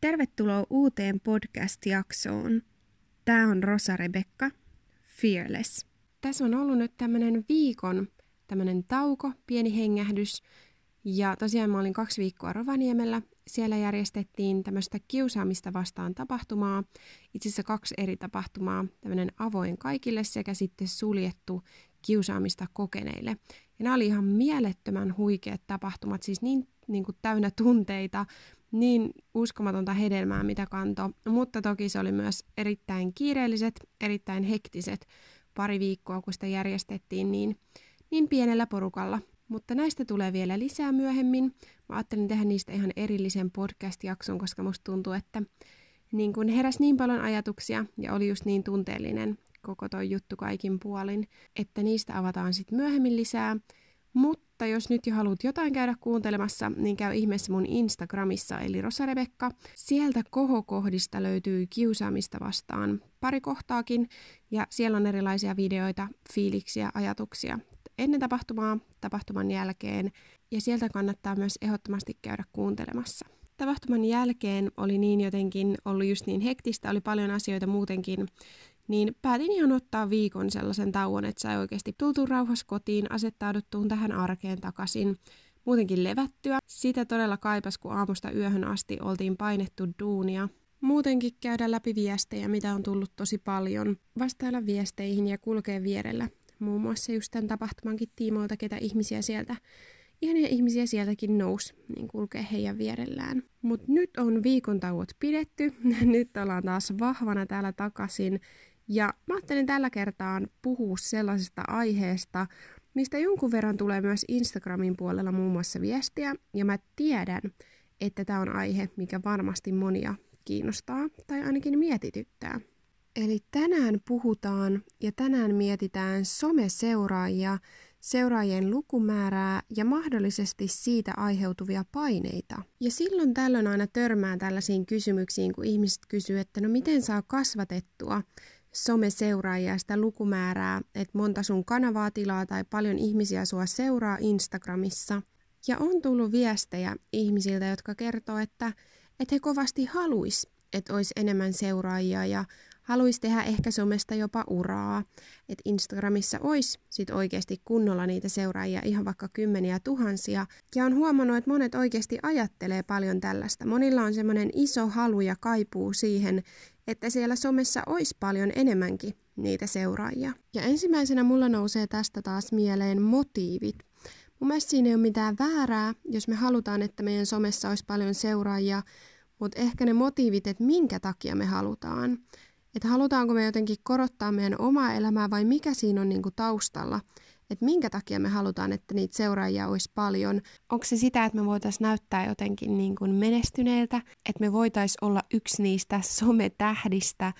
Tervetuloa uuteen podcast-jaksoon. Tämä on Rosa Rebekka, Fearless. Tässä on ollut nyt tämmöinen viikon tämmöinen tauko, pieni hengähdys. Ja tosiaan mä olin kaksi viikkoa Rovaniemellä. Siellä järjestettiin tämmöistä kiusaamista vastaan tapahtumaa. Itse asiassa kaksi eri tapahtumaa. Tämmöinen avoin kaikille sekä sitten suljettu kiusaamista kokeneille. Ja nämä oli ihan mielettömän huikeat tapahtumat, siis niin, niin kuin täynnä tunteita, niin uskomatonta hedelmää, mitä kanto. Mutta toki se oli myös erittäin kiireelliset, erittäin hektiset pari viikkoa, kun sitä järjestettiin niin, niin pienellä porukalla. Mutta näistä tulee vielä lisää myöhemmin. Mä ajattelin tehdä niistä ihan erillisen podcast-jakson, koska musta tuntuu, että niin kun heräsi niin paljon ajatuksia ja oli just niin tunteellinen koko toi juttu kaikin puolin, että niistä avataan sitten myöhemmin lisää. Mutta jos nyt jo haluat jotain käydä kuuntelemassa, niin käy ihmeessä mun Instagramissa, eli Rosa Rebekka. Sieltä kohokohdista löytyy kiusaamista vastaan pari kohtaakin, ja siellä on erilaisia videoita, fiiliksiä, ajatuksia ennen tapahtumaa, tapahtuman jälkeen, ja sieltä kannattaa myös ehdottomasti käydä kuuntelemassa. Tapahtuman jälkeen oli niin jotenkin ollut just niin hektistä, oli paljon asioita muutenkin, niin päätin ihan ottaa viikon sellaisen tauon, että sai oikeasti tultu rauhassa kotiin, asettauduttuun tähän arkeen takaisin, muutenkin levättyä. Sitä todella kaipas, kun aamusta yöhön asti oltiin painettu duunia. Muutenkin käydä läpi viestejä, mitä on tullut tosi paljon, vastailla viesteihin ja kulkea vierellä. Muun muassa just tämän tapahtumankin tiimoilta, ketä ihmisiä sieltä ihania ihmisiä sieltäkin nousi, niin kulkee heidän vierellään. Mutta nyt on viikon tauot pidetty, nyt ollaan taas vahvana täällä takaisin ja mä ajattelin tällä kertaa puhua sellaisesta aiheesta, mistä jonkun verran tulee myös Instagramin puolella muun muassa viestiä, ja mä tiedän, että tämä on aihe, mikä varmasti monia kiinnostaa tai ainakin mietityttää. Eli tänään puhutaan ja tänään mietitään someseuraajia, seuraajien lukumäärää ja mahdollisesti siitä aiheutuvia paineita. Ja silloin tällöin aina törmää tällaisiin kysymyksiin, kun ihmiset kysyy, että no miten saa kasvatettua someseuraajia, sitä lukumäärää, että monta sun kanavaa tilaa tai paljon ihmisiä sua seuraa Instagramissa. Ja on tullut viestejä ihmisiltä, jotka kertoo, että, että he kovasti haluis, että olisi enemmän seuraajia ja haluaisi tehdä ehkä somesta jopa uraa, että Instagramissa olisi sit oikeasti kunnolla niitä seuraajia ihan vaikka kymmeniä tuhansia. Ja on huomannut, että monet oikeasti ajattelee paljon tällaista. Monilla on semmoinen iso halu ja kaipuu siihen, että siellä somessa olisi paljon enemmänkin niitä seuraajia. Ja ensimmäisenä mulla nousee tästä taas mieleen motiivit. Mun mielestä siinä ei ole mitään väärää, jos me halutaan, että meidän somessa olisi paljon seuraajia, mutta ehkä ne motiivit, että minkä takia me halutaan. Että halutaanko me jotenkin korottaa meidän omaa elämää vai mikä siinä on niinku taustalla. Että minkä takia me halutaan, että niitä seuraajia olisi paljon. Onko se sitä, että me voitaisiin näyttää jotenkin niin kuin menestyneiltä, että me voitaisiin olla yksi niistä sometähdistä,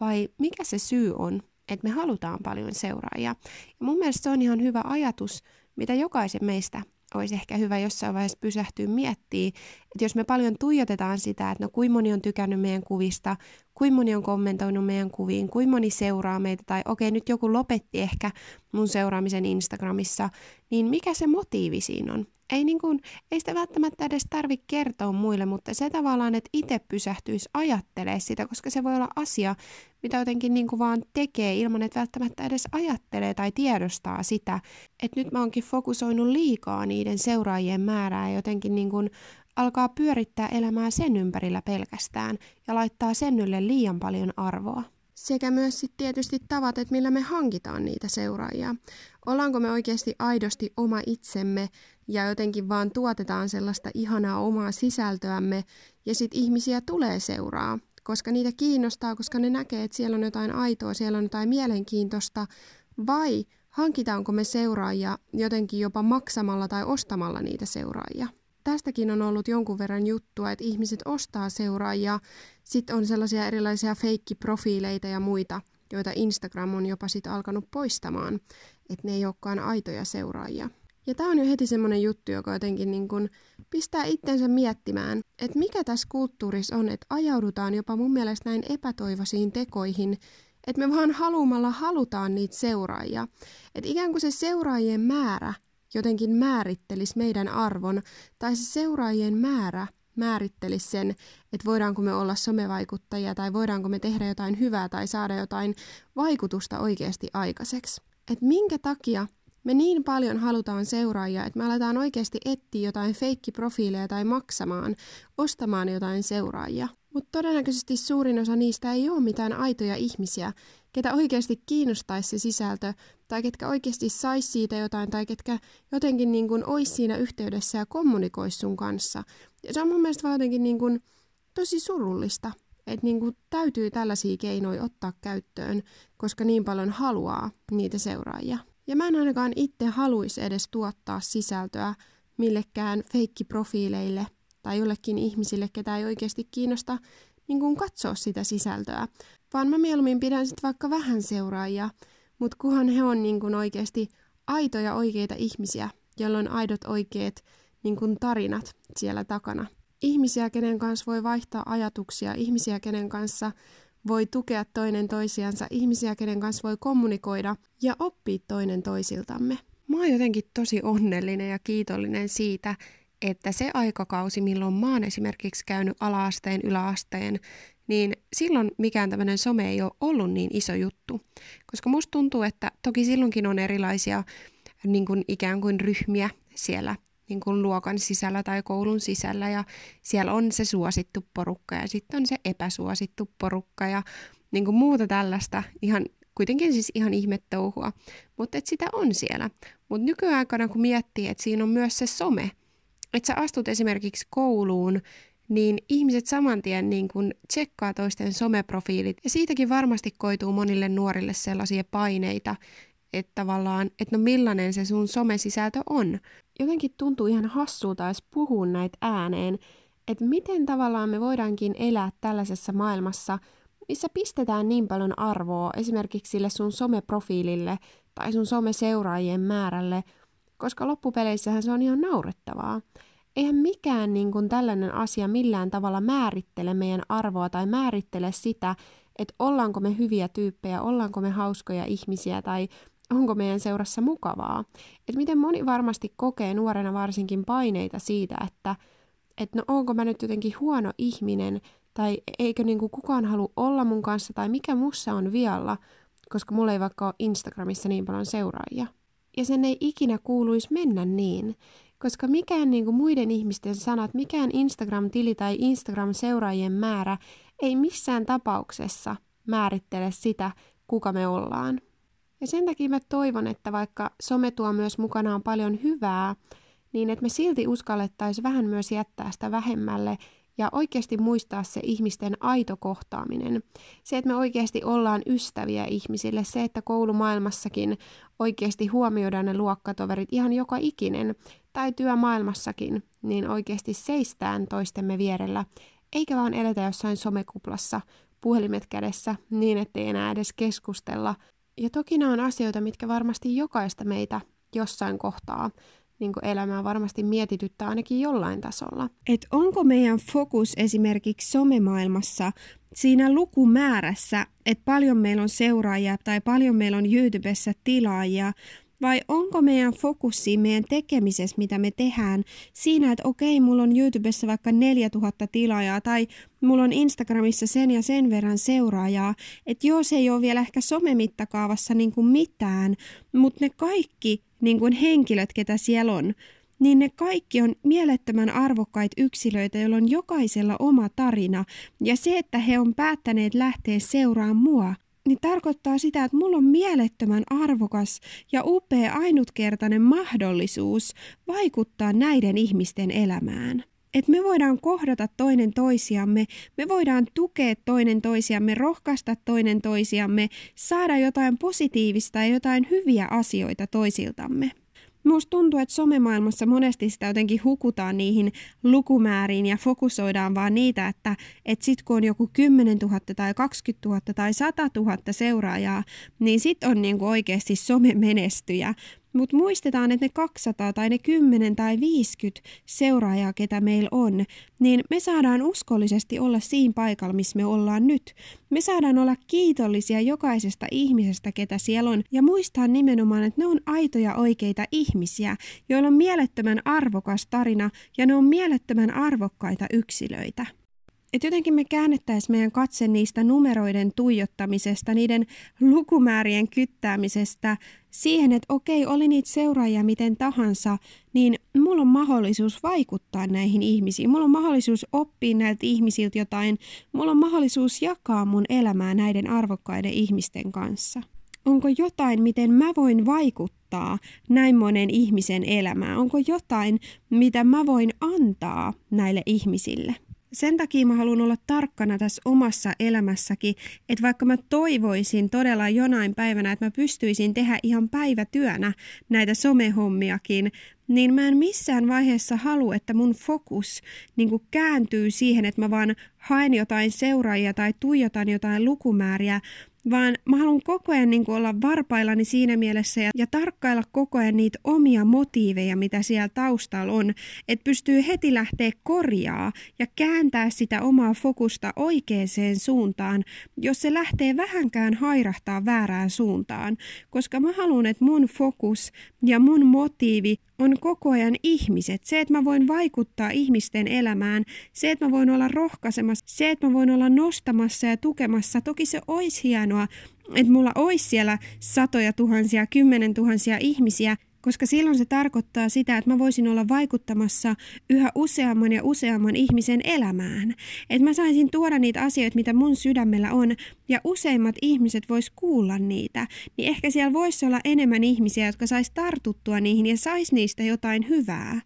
vai mikä se syy on, että me halutaan paljon seuraajia. Ja mun mielestä se on ihan hyvä ajatus, mitä jokaisen meistä olisi ehkä hyvä jossain vaiheessa pysähtyä miettimään, että jos me paljon tuijotetaan sitä, että no kuinka moni on tykännyt meidän kuvista, kuinka moni on kommentoinut meidän kuviin, kuinka moni seuraa meitä, tai okei, nyt joku lopetti ehkä mun seuraamisen Instagramissa, niin mikä se motiivi siinä on? Ei, niin kuin, ei sitä välttämättä edes tarvitse kertoa muille, mutta se tavallaan, että itse pysähtyisi ajattelee sitä, koska se voi olla asia, mitä jotenkin niin kuin vaan tekee ilman, että välttämättä edes ajattelee tai tiedostaa sitä, että nyt mä oonkin fokusoinut liikaa niiden seuraajien määrää ja jotenkin niin kuin alkaa pyörittää elämää sen ympärillä pelkästään ja laittaa sen ylle liian paljon arvoa. Sekä myös sitten tietysti tavat, että millä me hankitaan niitä seuraajia. Ollaanko me oikeasti aidosti oma itsemme ja jotenkin vaan tuotetaan sellaista ihanaa omaa sisältöämme ja sitten ihmisiä tulee seuraa, koska niitä kiinnostaa, koska ne näkee, että siellä on jotain aitoa, siellä on jotain mielenkiintoista, vai hankitaanko me seuraajia jotenkin jopa maksamalla tai ostamalla niitä seuraajia tästäkin on ollut jonkun verran juttua, että ihmiset ostaa seuraajia, sitten on sellaisia erilaisia feikkiprofiileita ja muita, joita Instagram on jopa sitten alkanut poistamaan, että ne ei olekaan aitoja seuraajia. Ja tämä on jo heti semmoinen juttu, joka jotenkin niin kun pistää itsensä miettimään, että mikä tässä kulttuurissa on, että ajaudutaan jopa mun mielestä näin epätoivoisiin tekoihin, että me vaan haluamalla halutaan niitä seuraajia. Että ikään kuin se seuraajien määrä jotenkin määrittelisi meidän arvon, tai se seuraajien määrä määrittelisi sen, että voidaanko me olla somevaikuttajia tai voidaanko me tehdä jotain hyvää tai saada jotain vaikutusta oikeasti aikaiseksi. Että minkä takia me niin paljon halutaan seuraajia, että me aletaan oikeasti etsiä jotain feikkiprofiileja tai maksamaan, ostamaan jotain seuraajia. Mutta todennäköisesti suurin osa niistä ei ole mitään aitoja ihmisiä, ketä oikeasti kiinnostaisi se sisältö, tai ketkä oikeasti saisi siitä jotain, tai ketkä jotenkin niin kuin olisi siinä yhteydessä ja kommunikoisi sun kanssa. Ja se on mun mielestä vaan jotenkin niin kuin tosi surullista, että niin kuin täytyy tällaisia keinoja ottaa käyttöön, koska niin paljon haluaa niitä seuraajia. Ja mä en ainakaan itse haluaisi edes tuottaa sisältöä millekään feikkiprofiileille tai jollekin ihmisille, ketä ei oikeasti kiinnosta niin kuin katsoa sitä sisältöä, vaan mä mieluummin pidän sitten vaikka vähän seuraajia, mutta kuhan he on niin kuin oikeasti aitoja oikeita ihmisiä, joilla on aidot oikeat niin kuin tarinat siellä takana. Ihmisiä, kenen kanssa voi vaihtaa ajatuksia, ihmisiä, kenen kanssa voi tukea toinen toisiansa, ihmisiä, kenen kanssa voi kommunikoida ja oppia toinen toisiltamme. Mä oon jotenkin tosi onnellinen ja kiitollinen siitä, että se aikakausi, milloin mä oon esimerkiksi käynyt alaasteen, yläasteen, niin silloin mikään tämmöinen some ei ole ollut niin iso juttu. Koska musta tuntuu, että toki silloinkin on erilaisia niin kuin ikään kuin ryhmiä siellä niin kuin luokan sisällä tai koulun sisällä ja siellä on se suosittu porukka ja sitten on se epäsuosittu porukka ja niin kuin muuta tällaista ihan kuitenkin siis ihan ihmettouhua, mutta että sitä on siellä. Mutta nykyaikana kun miettii, että siinä on myös se some, että sä astut esimerkiksi kouluun, niin ihmiset saman tien niin kun tsekkaa toisten someprofiilit. Ja siitäkin varmasti koituu monille nuorille sellaisia paineita, että tavallaan, että no millainen se sun somesisältö on. Jotenkin tuntuu ihan hassulta edes puhua näitä ääneen, että miten tavallaan me voidaankin elää tällaisessa maailmassa, missä pistetään niin paljon arvoa esimerkiksi sille sun someprofiilille tai sun someseuraajien määrälle, koska loppupeleissähän se on ihan naurettavaa. Eihän mikään niin kuin tällainen asia millään tavalla määrittele meidän arvoa tai määrittele sitä, että ollaanko me hyviä tyyppejä, ollaanko me hauskoja ihmisiä tai onko meidän seurassa mukavaa. Että miten moni varmasti kokee nuorena varsinkin paineita siitä, että et no onko mä nyt jotenkin huono ihminen tai eikö niin kuin kukaan halua olla mun kanssa tai mikä mussa on vialla, koska mulla ei vaikka ole Instagramissa niin paljon seuraajia. Ja sen ei ikinä kuuluisi mennä niin, koska mikään niin kuin muiden ihmisten sanat, mikään Instagram-tili tai Instagram-seuraajien määrä ei missään tapauksessa määrittele sitä, kuka me ollaan. Ja sen takia mä toivon, että vaikka some tuo myös mukanaan paljon hyvää, niin että me silti uskallettaisiin vähän myös jättää sitä vähemmälle ja oikeasti muistaa se ihmisten aito kohtaaminen. Se, että me oikeasti ollaan ystäviä ihmisille, se, että koulumaailmassakin oikeasti huomioidaan ne luokkatoverit ihan joka ikinen, tai työmaailmassakin, niin oikeasti seistään toistemme vierellä, eikä vaan eletä jossain somekuplassa, puhelimet kädessä, niin ettei enää edes keskustella. Ja toki nämä on asioita, mitkä varmasti jokaista meitä jossain kohtaa niin elämää varmasti mietityttää ainakin jollain tasolla. Et onko meidän fokus esimerkiksi somemaailmassa siinä lukumäärässä, että paljon meillä on seuraajia tai paljon meillä on YouTubessa tilaajia, vai onko meidän fokus siinä meidän tekemisessä, mitä me tehdään, siinä, että okei, mulla on YouTubessa vaikka 4000 tilaajaa tai mulla on Instagramissa sen ja sen verran seuraajaa, että joo, se ei ole vielä ehkä somemittakaavassa niin kuin mitään, mutta ne kaikki niin kuin henkilöt, ketä siellä on, niin ne kaikki on mielettömän arvokkaita yksilöitä, joilla on jokaisella oma tarina. Ja se, että he on päättäneet lähteä seuraamaan mua, niin tarkoittaa sitä, että mulla on mielettömän arvokas ja upea ainutkertainen mahdollisuus vaikuttaa näiden ihmisten elämään. Että me voidaan kohdata toinen toisiamme, me voidaan tukea toinen toisiamme, rohkaista toinen toisiamme, saada jotain positiivista ja jotain hyviä asioita toisiltamme. Minusta tuntuu, että somemaailmassa monesti sitä jotenkin hukutaan niihin lukumääriin ja fokusoidaan vaan niitä, että, että sit kun on joku 10 000 tai 20 000 tai 100 000 seuraajaa, niin sit on niinku oikeasti somemenestyjä. Mutta muistetaan, että ne 200 tai ne 10 tai 50 seuraajaa, ketä meillä on, niin me saadaan uskollisesti olla siinä paikalla, missä me ollaan nyt. Me saadaan olla kiitollisia jokaisesta ihmisestä, ketä siellä on, ja muistaa nimenomaan, että ne on aitoja oikeita ihmisiä, joilla on mielettömän arvokas tarina ja ne on mielettömän arvokkaita yksilöitä että jotenkin me käännettäisiin meidän katse niistä numeroiden tuijottamisesta, niiden lukumäärien kyttäämisestä siihen, että okei, oli niitä seuraajia miten tahansa, niin mulla on mahdollisuus vaikuttaa näihin ihmisiin. Mulla on mahdollisuus oppia näiltä ihmisiltä jotain. Mulla on mahdollisuus jakaa mun elämää näiden arvokkaiden ihmisten kanssa. Onko jotain, miten mä voin vaikuttaa näin monen ihmisen elämään? Onko jotain, mitä mä voin antaa näille ihmisille? Sen takia mä haluan olla tarkkana tässä omassa elämässäkin, että vaikka mä toivoisin todella jonain päivänä, että mä pystyisin tehdä ihan päivätyönä näitä somehommiakin, niin mä en missään vaiheessa halua, että mun fokus niin kääntyy siihen, että mä vaan haen jotain seuraajia tai tuijotan jotain lukumääriä, vaan mä haluan koko ajan niin olla varpaillani siinä mielessä ja, ja tarkkailla koko ajan niitä omia motiiveja, mitä siellä taustalla on, että pystyy heti lähteä korjaa ja kääntää sitä omaa fokusta oikeaan suuntaan, jos se lähtee vähänkään hairahtaa väärään suuntaan, koska mä haluan, että mun fokus ja mun motiivi on koko ajan ihmiset. Se, että mä voin vaikuttaa ihmisten elämään, se, että mä voin olla rohkaisemassa, se, että mä voin olla nostamassa ja tukemassa. Toki se olisi hienoa, että mulla olisi siellä satoja tuhansia, kymmenen tuhansia ihmisiä, koska silloin se tarkoittaa sitä, että mä voisin olla vaikuttamassa yhä useamman ja useamman ihmisen elämään. Että mä saisin tuoda niitä asioita, mitä mun sydämellä on, ja useimmat ihmiset vois kuulla niitä, niin ehkä siellä voisi olla enemmän ihmisiä, jotka sais tartuttua niihin ja sais niistä jotain hyvää.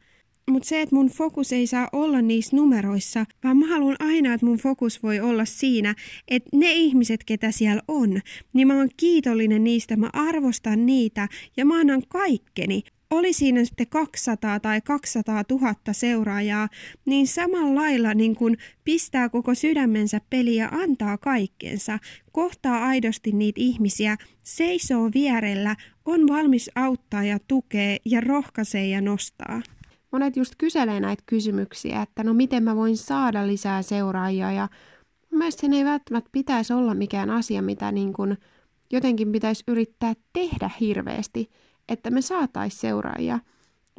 Mutta se, että mun fokus ei saa olla niissä numeroissa, vaan mä haluan aina, että mun fokus voi olla siinä, että ne ihmiset, ketä siellä on, niin mä oon kiitollinen niistä, mä arvostan niitä ja mä annan kaikkeni. Oli siinä sitten 200 tai 200 000 seuraajaa, niin samalla lailla niin kun pistää koko sydämensä peliä ja antaa kaikkensa, kohtaa aidosti niitä ihmisiä, seisoo vierellä, on valmis auttaa ja tukea ja rohkaisee ja nostaa monet just kyselee näitä kysymyksiä, että no miten mä voin saada lisää seuraajia ja mun mielestä sen ei välttämättä pitäisi olla mikään asia, mitä niin kuin jotenkin pitäisi yrittää tehdä hirveästi, että me saatais seuraajia,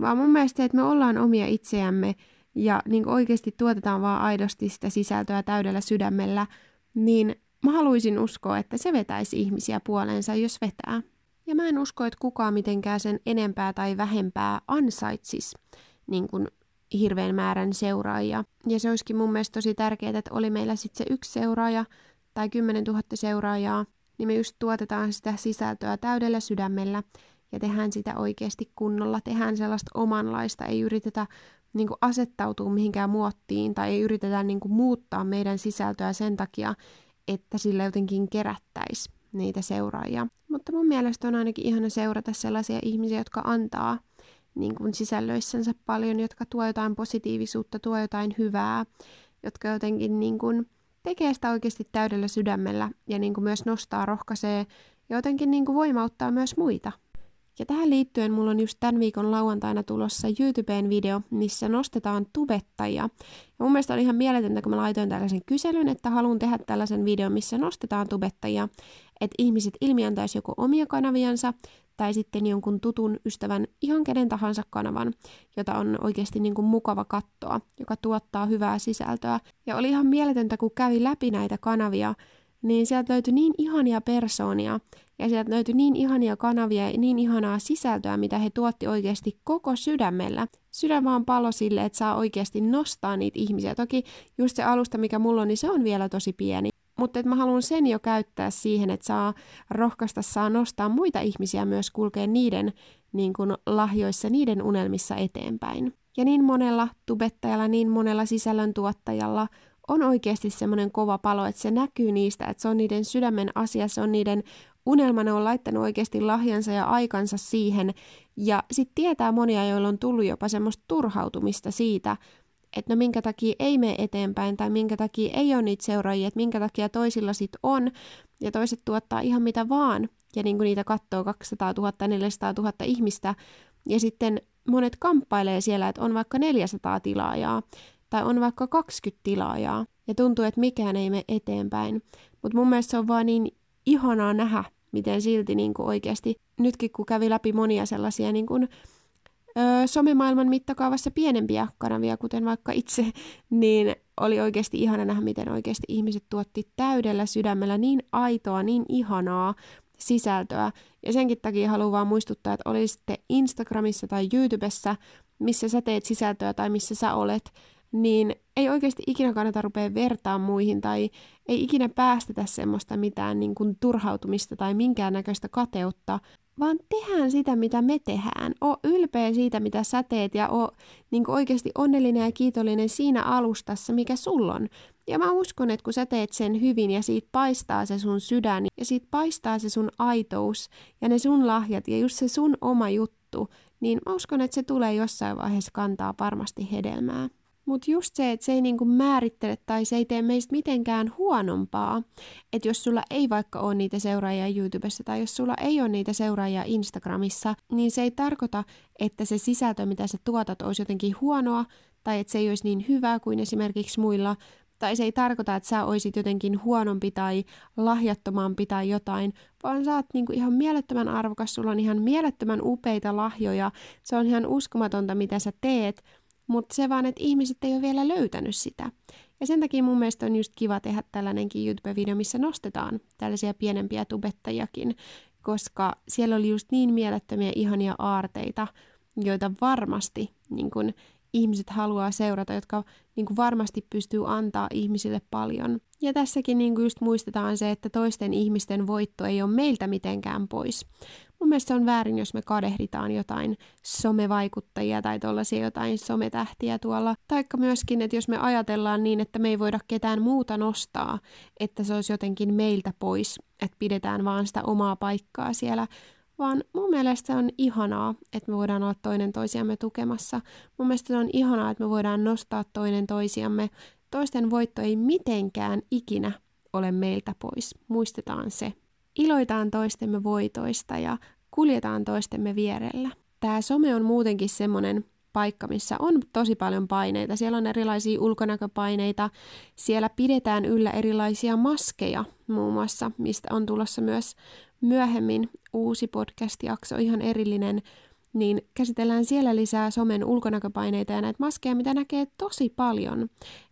vaan mun mielestä se, että me ollaan omia itseämme ja niin oikeasti tuotetaan vaan aidosti sitä sisältöä täydellä sydämellä, niin mä haluaisin uskoa, että se vetäisi ihmisiä puoleensa, jos vetää. Ja mä en usko, että kukaan mitenkään sen enempää tai vähempää ansaitsis niin kuin hirveän määrän seuraajia. Ja se olisikin mun mielestä tosi tärkeää, että oli meillä sitten se yksi seuraaja tai 10 000 seuraajaa, niin me just tuotetaan sitä sisältöä täydellä sydämellä ja tehdään sitä oikeasti kunnolla, tehdään sellaista omanlaista, ei yritetä niin kuin asettautua mihinkään muottiin tai ei yritetä niin kuin muuttaa meidän sisältöä sen takia, että sillä jotenkin kerättäisi niitä seuraajia. Mutta mun mielestä on ainakin ihana seurata sellaisia ihmisiä, jotka antaa niin kuin sisällöissänsä paljon, jotka tuo jotain positiivisuutta, tuo jotain hyvää, jotka jotenkin niin kuin tekee sitä oikeasti täydellä sydämellä ja niin kuin myös nostaa, rohkaisee ja jotenkin niin kuin voimauttaa myös muita. Ja tähän liittyen mulla on just tämän viikon lauantaina tulossa YouTubeen video, missä nostetaan tubettajia. Ja mun mielestä oli ihan mieletöntä, kun mä laitoin tällaisen kyselyn, että haluan tehdä tällaisen videon, missä nostetaan tubettajia, että ihmiset ilmiantaisi joko omia kanaviansa tai sitten jonkun tutun ystävän ihan kenen tahansa kanavan, jota on oikeasti niin kuin mukava katsoa, joka tuottaa hyvää sisältöä. Ja oli ihan mieletöntä, kun kävi läpi näitä kanavia, niin sieltä löytyi niin ihania persoonia ja sieltä löytyi niin ihania kanavia ja niin ihanaa sisältöä, mitä he tuotti oikeasti koko sydämellä. Sydän vaan palo sille, että saa oikeasti nostaa niitä ihmisiä. Toki just se alusta, mikä mulla on, niin se on vielä tosi pieni. Mutta mä haluan sen jo käyttää siihen, että saa rohkaista, saa nostaa muita ihmisiä myös kulkea niiden niin kun, lahjoissa, niiden unelmissa eteenpäin. Ja niin monella tubettajalla, niin monella sisällöntuottajalla on oikeasti semmoinen kova palo, että se näkyy niistä, että se on niiden sydämen asia, se on niiden unelma, ne on laittanut oikeasti lahjansa ja aikansa siihen. Ja sitten tietää monia, joilla on tullut jopa semmoista turhautumista siitä, että no minkä takia ei mene eteenpäin tai minkä takia ei ole niitä seuraajia, että minkä takia toisilla sit on ja toiset tuottaa ihan mitä vaan ja niin kuin niitä katsoo 200 000, 400 000 ihmistä ja sitten monet kamppailee siellä, että on vaikka 400 tilaajaa tai on vaikka 20 tilaajaa ja tuntuu, että mikään ei mene eteenpäin. Mutta mun mielestä se on vaan niin ihanaa nähdä, miten silti niin kuin oikeasti, nytkin kun kävi läpi monia sellaisia niin kuin, ö, somemaailman mittakaavassa pienempiä kanavia, kuten vaikka itse, niin oli oikeasti ihana nähdä, miten oikeasti ihmiset tuotti täydellä sydämellä niin aitoa, niin ihanaa sisältöä. Ja senkin takia haluan vaan muistuttaa, että olisitte Instagramissa tai YouTubessa, missä sä teet sisältöä tai missä sä olet, niin ei oikeasti ikinä kannata rupea vertaa muihin tai ei ikinä päästetä semmoista mitään niin kuin turhautumista tai minkäännäköistä kateutta, vaan tehdään sitä, mitä me tehdään. O ylpeä siitä, mitä sä teet ja o niin kuin oikeasti onnellinen ja kiitollinen siinä alustassa, mikä sulla on. Ja mä uskon, että kun sä teet sen hyvin ja siitä paistaa se sun sydän ja siitä paistaa se sun aitous ja ne sun lahjat ja just se sun oma juttu, niin mä uskon, että se tulee jossain vaiheessa kantaa varmasti hedelmää. Mutta just se, että se ei niinku määrittele tai se ei tee meistä mitenkään huonompaa. Että jos sulla ei vaikka ole niitä seuraajia YouTubessa tai jos sulla ei ole niitä seuraajia Instagramissa, niin se ei tarkoita, että se sisältö, mitä sä tuotat, olisi jotenkin huonoa tai että se ei olisi niin hyvää kuin esimerkiksi muilla. Tai se ei tarkoita, että sä olisit jotenkin huonompi tai lahjattomampi tai jotain, vaan sä oot niinku ihan mielettömän arvokas, sulla on ihan mielettömän upeita lahjoja, se on ihan uskomatonta, mitä sä teet, mutta se vaan, että ihmiset ei ole vielä löytänyt sitä. Ja sen takia mun mielestä on just kiva tehdä tällainenkin YouTube-video, missä nostetaan tällaisia pienempiä tubettajakin, koska siellä oli just niin mielettömiä ihania aarteita, joita varmasti niin kun, ihmiset haluaa seurata, jotka niin kuin varmasti pystyy antaa ihmisille paljon. Ja tässäkin niin kuin just muistetaan se, että toisten ihmisten voitto ei ole meiltä mitenkään pois. Mun mielestä se on väärin, jos me kadehditaan jotain somevaikuttajia tai tuollaisia jotain sometähtiä tuolla. Taikka myöskin, että jos me ajatellaan niin, että me ei voida ketään muuta nostaa, että se olisi jotenkin meiltä pois, että pidetään vaan sitä omaa paikkaa siellä vaan mun mielestä on ihanaa, että me voidaan olla toinen toisiamme tukemassa. Mun mielestä se on ihanaa, että me voidaan nostaa toinen toisiamme. Toisten voitto ei mitenkään ikinä ole meiltä pois. Muistetaan se. Iloitaan toistemme voitoista ja kuljetaan toistemme vierellä. Tämä some on muutenkin semmoinen paikka, missä on tosi paljon paineita. Siellä on erilaisia ulkonäköpaineita. Siellä pidetään yllä erilaisia maskeja muun muassa, mistä on tulossa myös myöhemmin uusi podcast-jakso, ihan erillinen, niin käsitellään siellä lisää somen ulkonäköpaineita ja näitä maskeja, mitä näkee tosi paljon.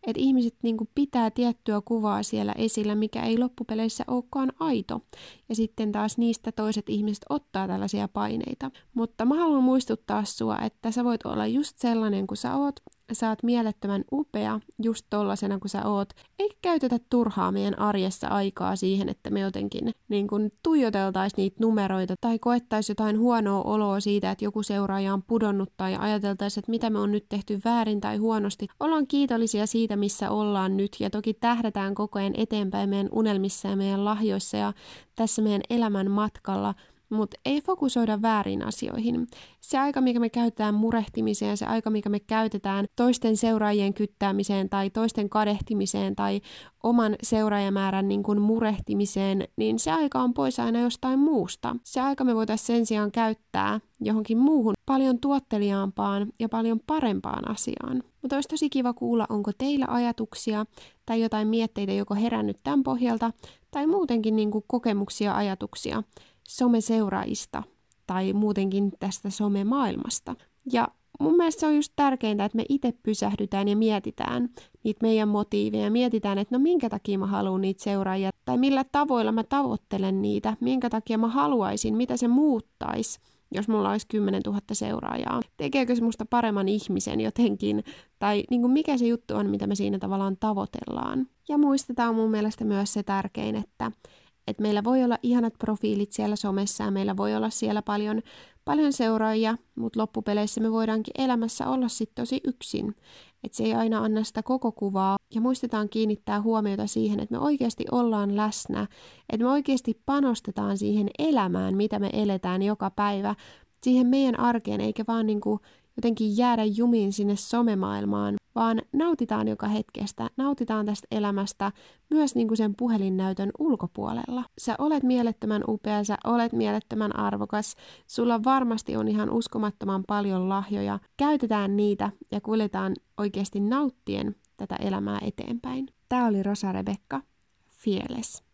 Että ihmiset niin pitää tiettyä kuvaa siellä esillä, mikä ei loppupeleissä olekaan aito. Ja sitten taas niistä toiset ihmiset ottaa tällaisia paineita. Mutta mä haluan muistuttaa sua, että sä voit olla just sellainen kuin sä oot, sä oot mielettömän upea just tollasena kuin sä oot, eikä käytetä turhaa meidän arjessa aikaa siihen, että me jotenkin niin kun tuijoteltaisiin niitä numeroita tai koettaisiin jotain huonoa oloa siitä, että joku seuraaja on pudonnut tai ajateltaisiin, että mitä me on nyt tehty väärin tai huonosti. Ollaan kiitollisia siitä, missä ollaan nyt ja toki tähdätään koko ajan eteenpäin meidän unelmissa ja meidän lahjoissa ja tässä meidän elämän matkalla – mutta ei fokusoida väärin asioihin. Se aika, mikä me käytetään murehtimiseen, se aika, mikä me käytetään toisten seuraajien kyttäämiseen tai toisten kadehtimiseen tai oman seuraajamäärän niin kuin murehtimiseen, niin se aika on pois aina jostain muusta. Se aika me voitaisiin sen sijaan käyttää johonkin muuhun paljon tuotteliaampaan ja paljon parempaan asiaan. Mutta olisi tosi kiva kuulla, onko teillä ajatuksia tai jotain mietteitä joko herännyt tämän pohjalta tai muutenkin niin kuin kokemuksia, ajatuksia someseuraajista tai muutenkin tästä somemaailmasta. Ja mun mielestä se on just tärkeintä, että me itse pysähdytään ja mietitään niitä meidän motiiveja. Mietitään, että no minkä takia mä haluan niitä seuraajia tai millä tavoilla mä tavoittelen niitä, minkä takia mä haluaisin, mitä se muuttaisi jos mulla olisi 10 000 seuraajaa. Tekeekö se musta paremman ihmisen jotenkin? Tai niin kuin mikä se juttu on, mitä me siinä tavallaan tavoitellaan? Ja muistetaan mun mielestä myös se tärkein, että että meillä voi olla ihanat profiilit siellä somessa ja meillä voi olla siellä paljon, paljon seuraajia, mutta loppupeleissä me voidaankin elämässä olla sitten tosi yksin. Että se ei aina anna sitä koko kuvaa. Ja muistetaan kiinnittää huomiota siihen, että me oikeasti ollaan läsnä, että me oikeasti panostetaan siihen elämään, mitä me eletään joka päivä, siihen meidän arkeen, eikä vaan niin kuin jotenkin jäädä jumiin sinne somemaailmaan, vaan nautitaan joka hetkestä, nautitaan tästä elämästä myös niin kuin sen puhelinnäytön ulkopuolella. Sä olet mielettömän upea, sä olet mielettömän arvokas, sulla varmasti on ihan uskomattoman paljon lahjoja. Käytetään niitä ja kuljetaan oikeasti nauttien tätä elämää eteenpäin. Tämä oli Rosa Rebekka, Fearless.